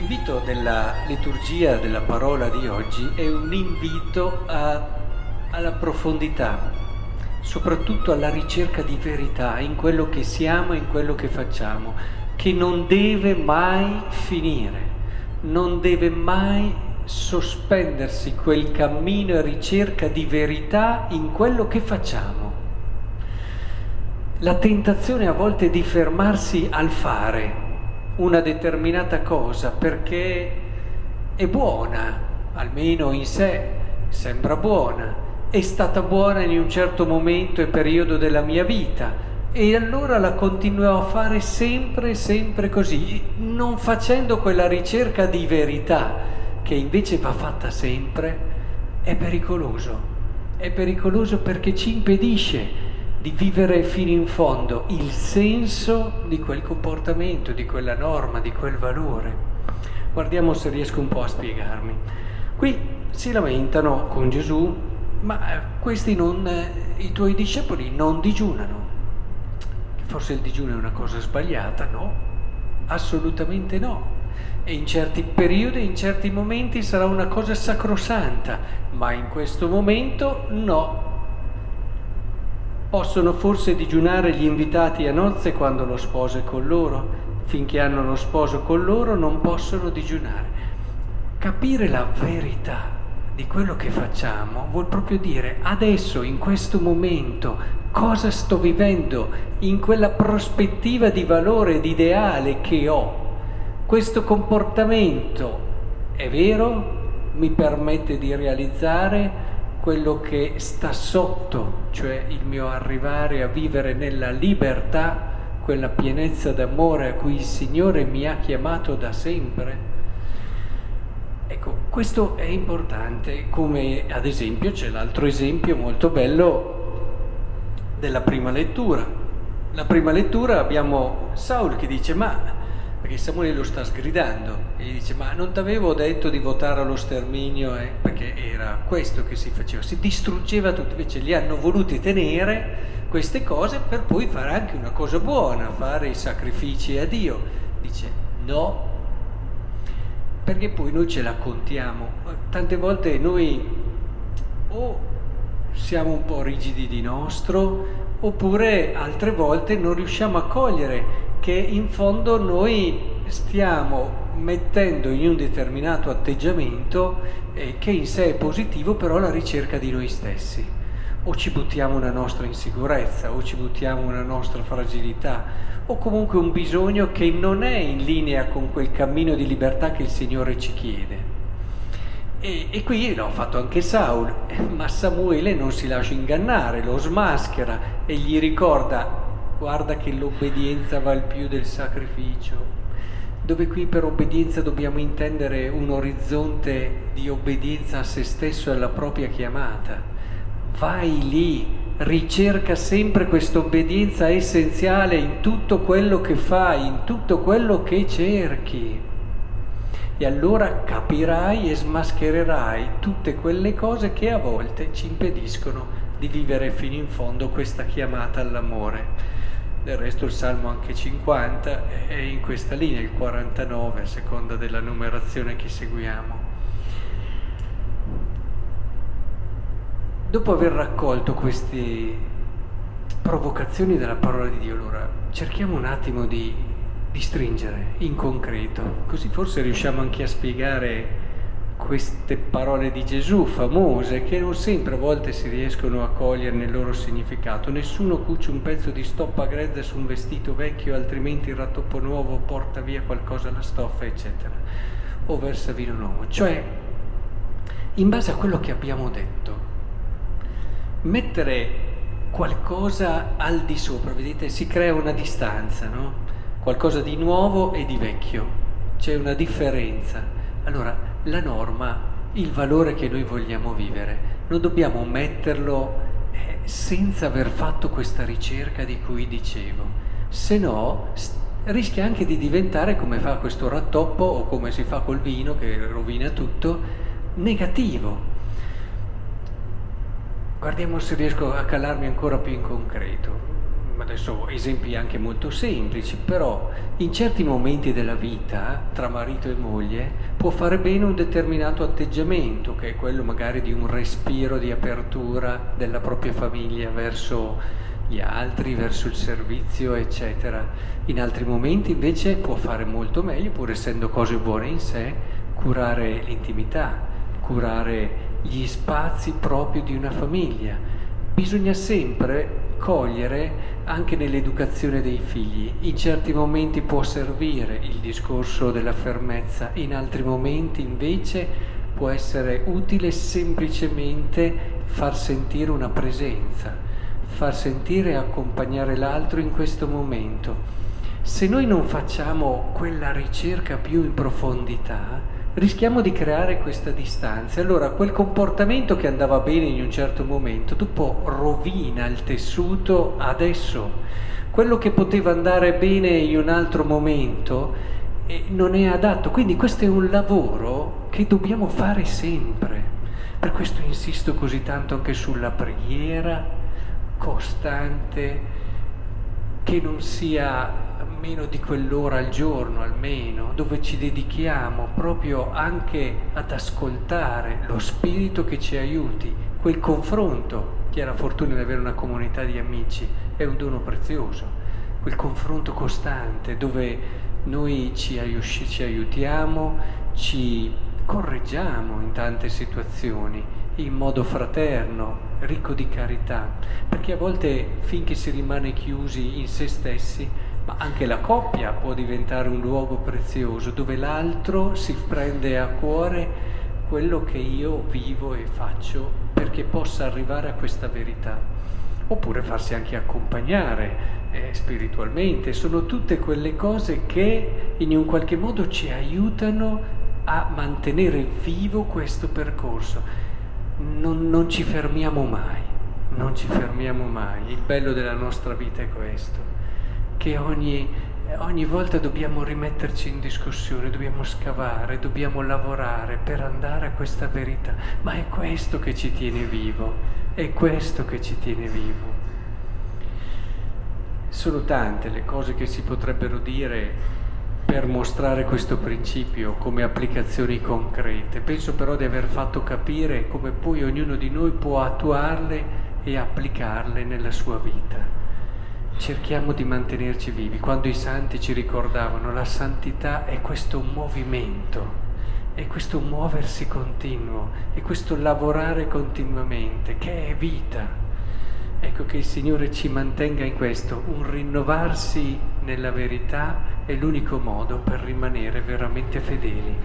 L'invito della liturgia della parola di oggi è un invito a, alla profondità, soprattutto alla ricerca di verità in quello che siamo e in quello che facciamo, che non deve mai finire, non deve mai sospendersi quel cammino e ricerca di verità in quello che facciamo. La tentazione a volte è di fermarsi al fare una determinata cosa perché è buona, almeno in sé sembra buona, è stata buona in un certo momento e periodo della mia vita e allora la continuerò a fare sempre, sempre così, non facendo quella ricerca di verità che invece va fatta sempre, è pericoloso. È pericoloso perché ci impedisce di vivere fino in fondo il senso di quel comportamento, di quella norma, di quel valore. Guardiamo se riesco un po' a spiegarmi. Qui si lamentano con Gesù, ma eh, questi non, eh, i tuoi discepoli non digiunano. Forse il digiuno è una cosa sbagliata? No, assolutamente no. E in certi periodi, in certi momenti sarà una cosa sacrosanta, ma in questo momento no, Possono forse digiunare gli invitati a nozze quando lo sposo è con loro? Finché hanno lo sposo con loro non possono digiunare. Capire la verità di quello che facciamo vuol proprio dire adesso, in questo momento, cosa sto vivendo in quella prospettiva di valore, di ideale che ho. Questo comportamento è vero? Mi permette di realizzare quello che sta sotto, cioè il mio arrivare a vivere nella libertà, quella pienezza d'amore a cui il Signore mi ha chiamato da sempre. Ecco, questo è importante, come ad esempio c'è l'altro esempio molto bello della prima lettura. La prima lettura abbiamo Saul che dice ma perché Samuele lo sta sgridando e gli dice ma non ti avevo detto di votare allo sterminio eh? perché era questo che si faceva, si distruggeva tutto, invece li hanno voluti tenere queste cose per poi fare anche una cosa buona, fare i sacrifici a Dio. Dice no, perché poi noi ce la contiamo. Tante volte noi o siamo un po' rigidi di nostro, oppure altre volte non riusciamo a cogliere che in fondo noi stiamo mettendo in un determinato atteggiamento eh, che in sé è positivo, però alla ricerca di noi stessi. O ci buttiamo una nostra insicurezza, o ci buttiamo una nostra fragilità, o comunque un bisogno che non è in linea con quel cammino di libertà che il Signore ci chiede. E, e qui l'ho fatto anche Saul, ma Samuele non si lascia ingannare, lo smaschera e gli ricorda guarda che l'obbedienza val più del sacrificio, dove qui per obbedienza dobbiamo intendere un orizzonte di obbedienza a se stesso e alla propria chiamata. Vai lì, ricerca sempre questa obbedienza essenziale in tutto quello che fai, in tutto quello che cerchi. E allora capirai e smaschererai tutte quelle cose che a volte ci impediscono di vivere fino in fondo questa chiamata all'amore. Del resto il Salmo anche 50 è in questa linea, il 49 a seconda della numerazione che seguiamo. Dopo aver raccolto queste provocazioni della parola di Dio, allora cerchiamo un attimo di, di stringere in concreto, così forse riusciamo anche a spiegare queste parole di Gesù famose che non sempre a volte si riescono a cogliere nel loro significato. Nessuno cuce un pezzo di stoppa grezza su un vestito vecchio, altrimenti il rattoppo nuovo porta via qualcosa alla stoffa, eccetera. O versa vino nuovo. Cioè, in base a quello che abbiamo detto, mettere qualcosa al di sopra, vedete, si crea una distanza, no? Qualcosa di nuovo e di vecchio. C'è una differenza. Allora, la norma, il valore che noi vogliamo vivere. Non dobbiamo metterlo eh, senza aver fatto questa ricerca di cui dicevo, se no rischia anche di diventare come fa questo rattoppo o come si fa col vino che rovina tutto, negativo. Guardiamo se riesco a calarmi ancora più in concreto. Adesso esempi anche molto semplici, però in certi momenti della vita, tra marito e moglie, può fare bene un determinato atteggiamento, che è quello magari di un respiro di apertura della propria famiglia verso gli altri, verso il servizio, eccetera. In altri momenti invece può fare molto meglio, pur essendo cose buone in sé, curare l'intimità, curare gli spazi proprio di una famiglia. Bisogna sempre cogliere anche nell'educazione dei figli. In certi momenti può servire il discorso della fermezza, in altri momenti invece può essere utile semplicemente far sentire una presenza, far sentire e accompagnare l'altro in questo momento. Se noi non facciamo quella ricerca più in profondità, rischiamo di creare questa distanza. Allora quel comportamento che andava bene in un certo momento, dopo rovina il tessuto adesso. Quello che poteva andare bene in un altro momento eh, non è adatto. Quindi questo è un lavoro che dobbiamo fare sempre. Per questo insisto così tanto anche sulla preghiera costante, che non sia meno di quell'ora al giorno almeno, dove ci dedichiamo proprio anche ad ascoltare lo spirito che ci aiuti, quel confronto, chi ha la fortuna di avere una comunità di amici, è un dono prezioso, quel confronto costante dove noi ci, aiuti, ci aiutiamo, ci correggiamo in tante situazioni in modo fraterno, ricco di carità, perché a volte finché si rimane chiusi in se stessi ma anche la coppia può diventare un luogo prezioso dove l'altro si prende a cuore quello che io vivo e faccio perché possa arrivare a questa verità. Oppure farsi anche accompagnare eh, spiritualmente. Sono tutte quelle cose che in un qualche modo ci aiutano a mantenere vivo questo percorso. Non, non ci fermiamo mai, non ci fermiamo mai. Il bello della nostra vita è questo che ogni, ogni volta dobbiamo rimetterci in discussione, dobbiamo scavare, dobbiamo lavorare per andare a questa verità. Ma è questo che ci tiene vivo, è questo che ci tiene vivo. Sono tante le cose che si potrebbero dire per mostrare questo principio come applicazioni concrete. Penso però di aver fatto capire come poi ognuno di noi può attuarle e applicarle nella sua vita cerchiamo di mantenerci vivi. Quando i santi ci ricordavano la santità è questo movimento, è questo muoversi continuo, è questo lavorare continuamente, che è vita. Ecco che il Signore ci mantenga in questo, un rinnovarsi nella verità è l'unico modo per rimanere veramente fedeli.